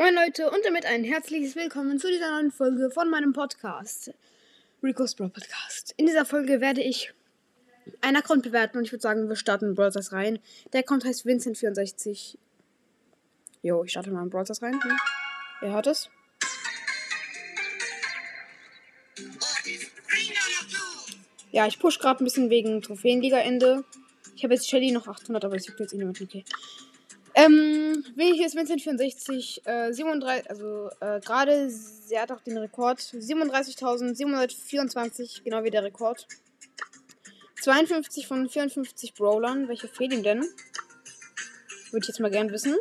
Moin Leute und damit ein herzliches Willkommen zu dieser neuen Folge von meinem Podcast, Rico's Brawl Podcast. In dieser Folge werde ich einen Account bewerten und ich würde sagen, wir starten Brawl Stars rein. Der Account heißt Vincent64. Jo, ich starte mal in Brawl Stars rein. Hm. Ihr hört es. Ja, ich push gerade ein bisschen wegen Trophäenliga-Ende. Ich habe jetzt Shelly noch 800, aber das juckt jetzt eh niemand. Okay. Ähm, hier ist Vincent 64, äh, 37, also äh, gerade, er hat auch den Rekord, 37.724, genau wie der Rekord. 52 von 54 Brawlern, welche fehlen ihm denn? Würde ich jetzt mal gern wissen.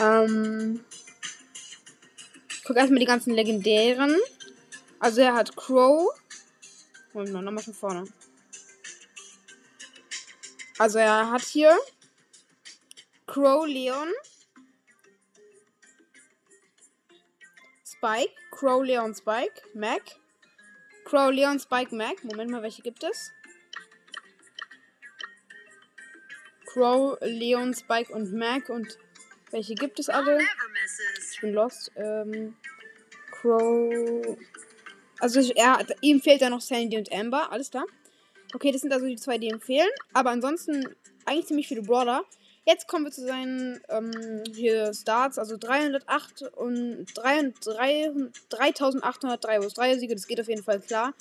Ähm, ich gucke erstmal die ganzen legendären. Also er hat Crow. Moment mal, nochmal von vorne. Also er hat hier Crow Leon. Spike. Crow Leon Spike. Mac. Crow Leon Spike Mac. Moment mal, welche gibt es? Crow, Leon, Spike und Mac. Und welche gibt es alle? Ich bin lost. Ähm, Crow. Also er, ihm fehlt da noch Sandy und Amber. Alles klar. Okay, das sind also die zwei, die ihm fehlen. Aber ansonsten eigentlich ziemlich viele Brawler. Jetzt kommen wir zu seinen ähm, hier Starts, also 308 und 3, 3, 3803 aus 3 Siege, das geht auf jeden Fall klar.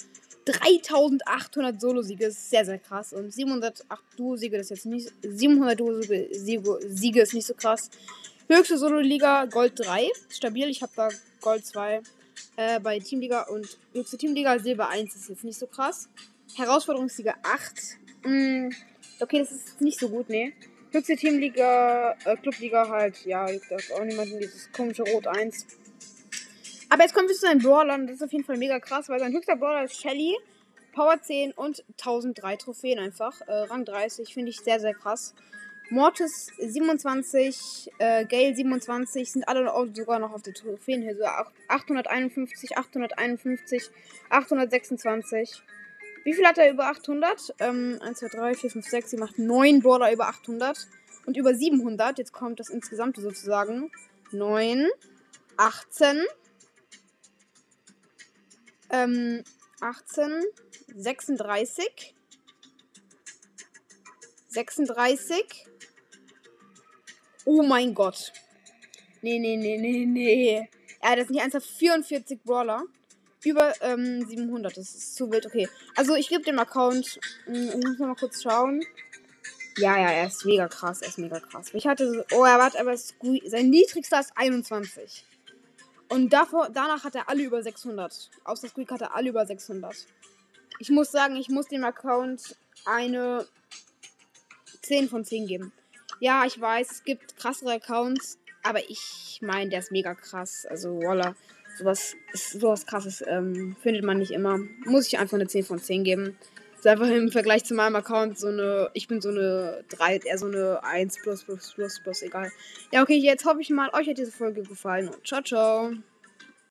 3800 Solo-Siege ist sehr, sehr krass. Und 708 Duo-Siege, ist jetzt nicht. 700 Duo-Siege ist nicht so krass. Höchste Solo-Liga Gold 3, stabil. Ich habe da Gold 2 äh, bei Teamliga und höchste Teamliga Silber 1 ist jetzt nicht so krass. Herausforderungsliga 8. Mm, okay, das ist nicht so gut, nee. Höchste Teamliga, äh, Clubliga halt, ja, juckt das auch niemanden, dieses komische Rot 1. Aber jetzt kommen wir zu seinen Brawlern, das ist auf jeden Fall mega krass, weil sein höchster Brawler ist Shelly, Power 10 und 1003 Trophäen einfach. Äh, Rang 30, finde ich sehr, sehr krass. Mortis 27, äh, Gale 27 sind alle sogar noch auf der Trophäenhöhe. 851, 851, 826. Wie viel hat er über 800? Ähm, 1, 2, 3, 4, 5, 6, 7, 8, 9 Brawler über 800. Und über 700, jetzt kommt das insgesamte sozusagen. 9, 18, ähm, 18, 36, 36. Oh mein Gott. Nee, nee, nee, nee, nee. Er hat jetzt nicht ernsthaft 44 Brawler über ähm, 700. Das ist zu wild. Okay. Also ich gebe dem Account. Hm, ich muss noch mal kurz schauen. Ja, ja, er ist mega krass. Er ist mega krass. Ich hatte so. Oh, er war aber sein niedrigster ist 21. Und davor, danach hat er alle über 600. Außer Squeak hat er alle über 600. Ich muss sagen, ich muss dem Account eine 10 von 10 geben. Ja, ich weiß, es gibt krassere Accounts, aber ich meine, der ist mega krass. Also, voila sowas, sowas krasses ähm, findet man nicht immer. Muss ich einfach eine 10 von 10 geben. Ist einfach im Vergleich zu meinem Account so eine, ich bin so eine 3, eher so eine 1 plus plus plus plus, egal. Ja, okay, jetzt hoffe ich mal, euch hat diese Folge gefallen und ciao, ciao.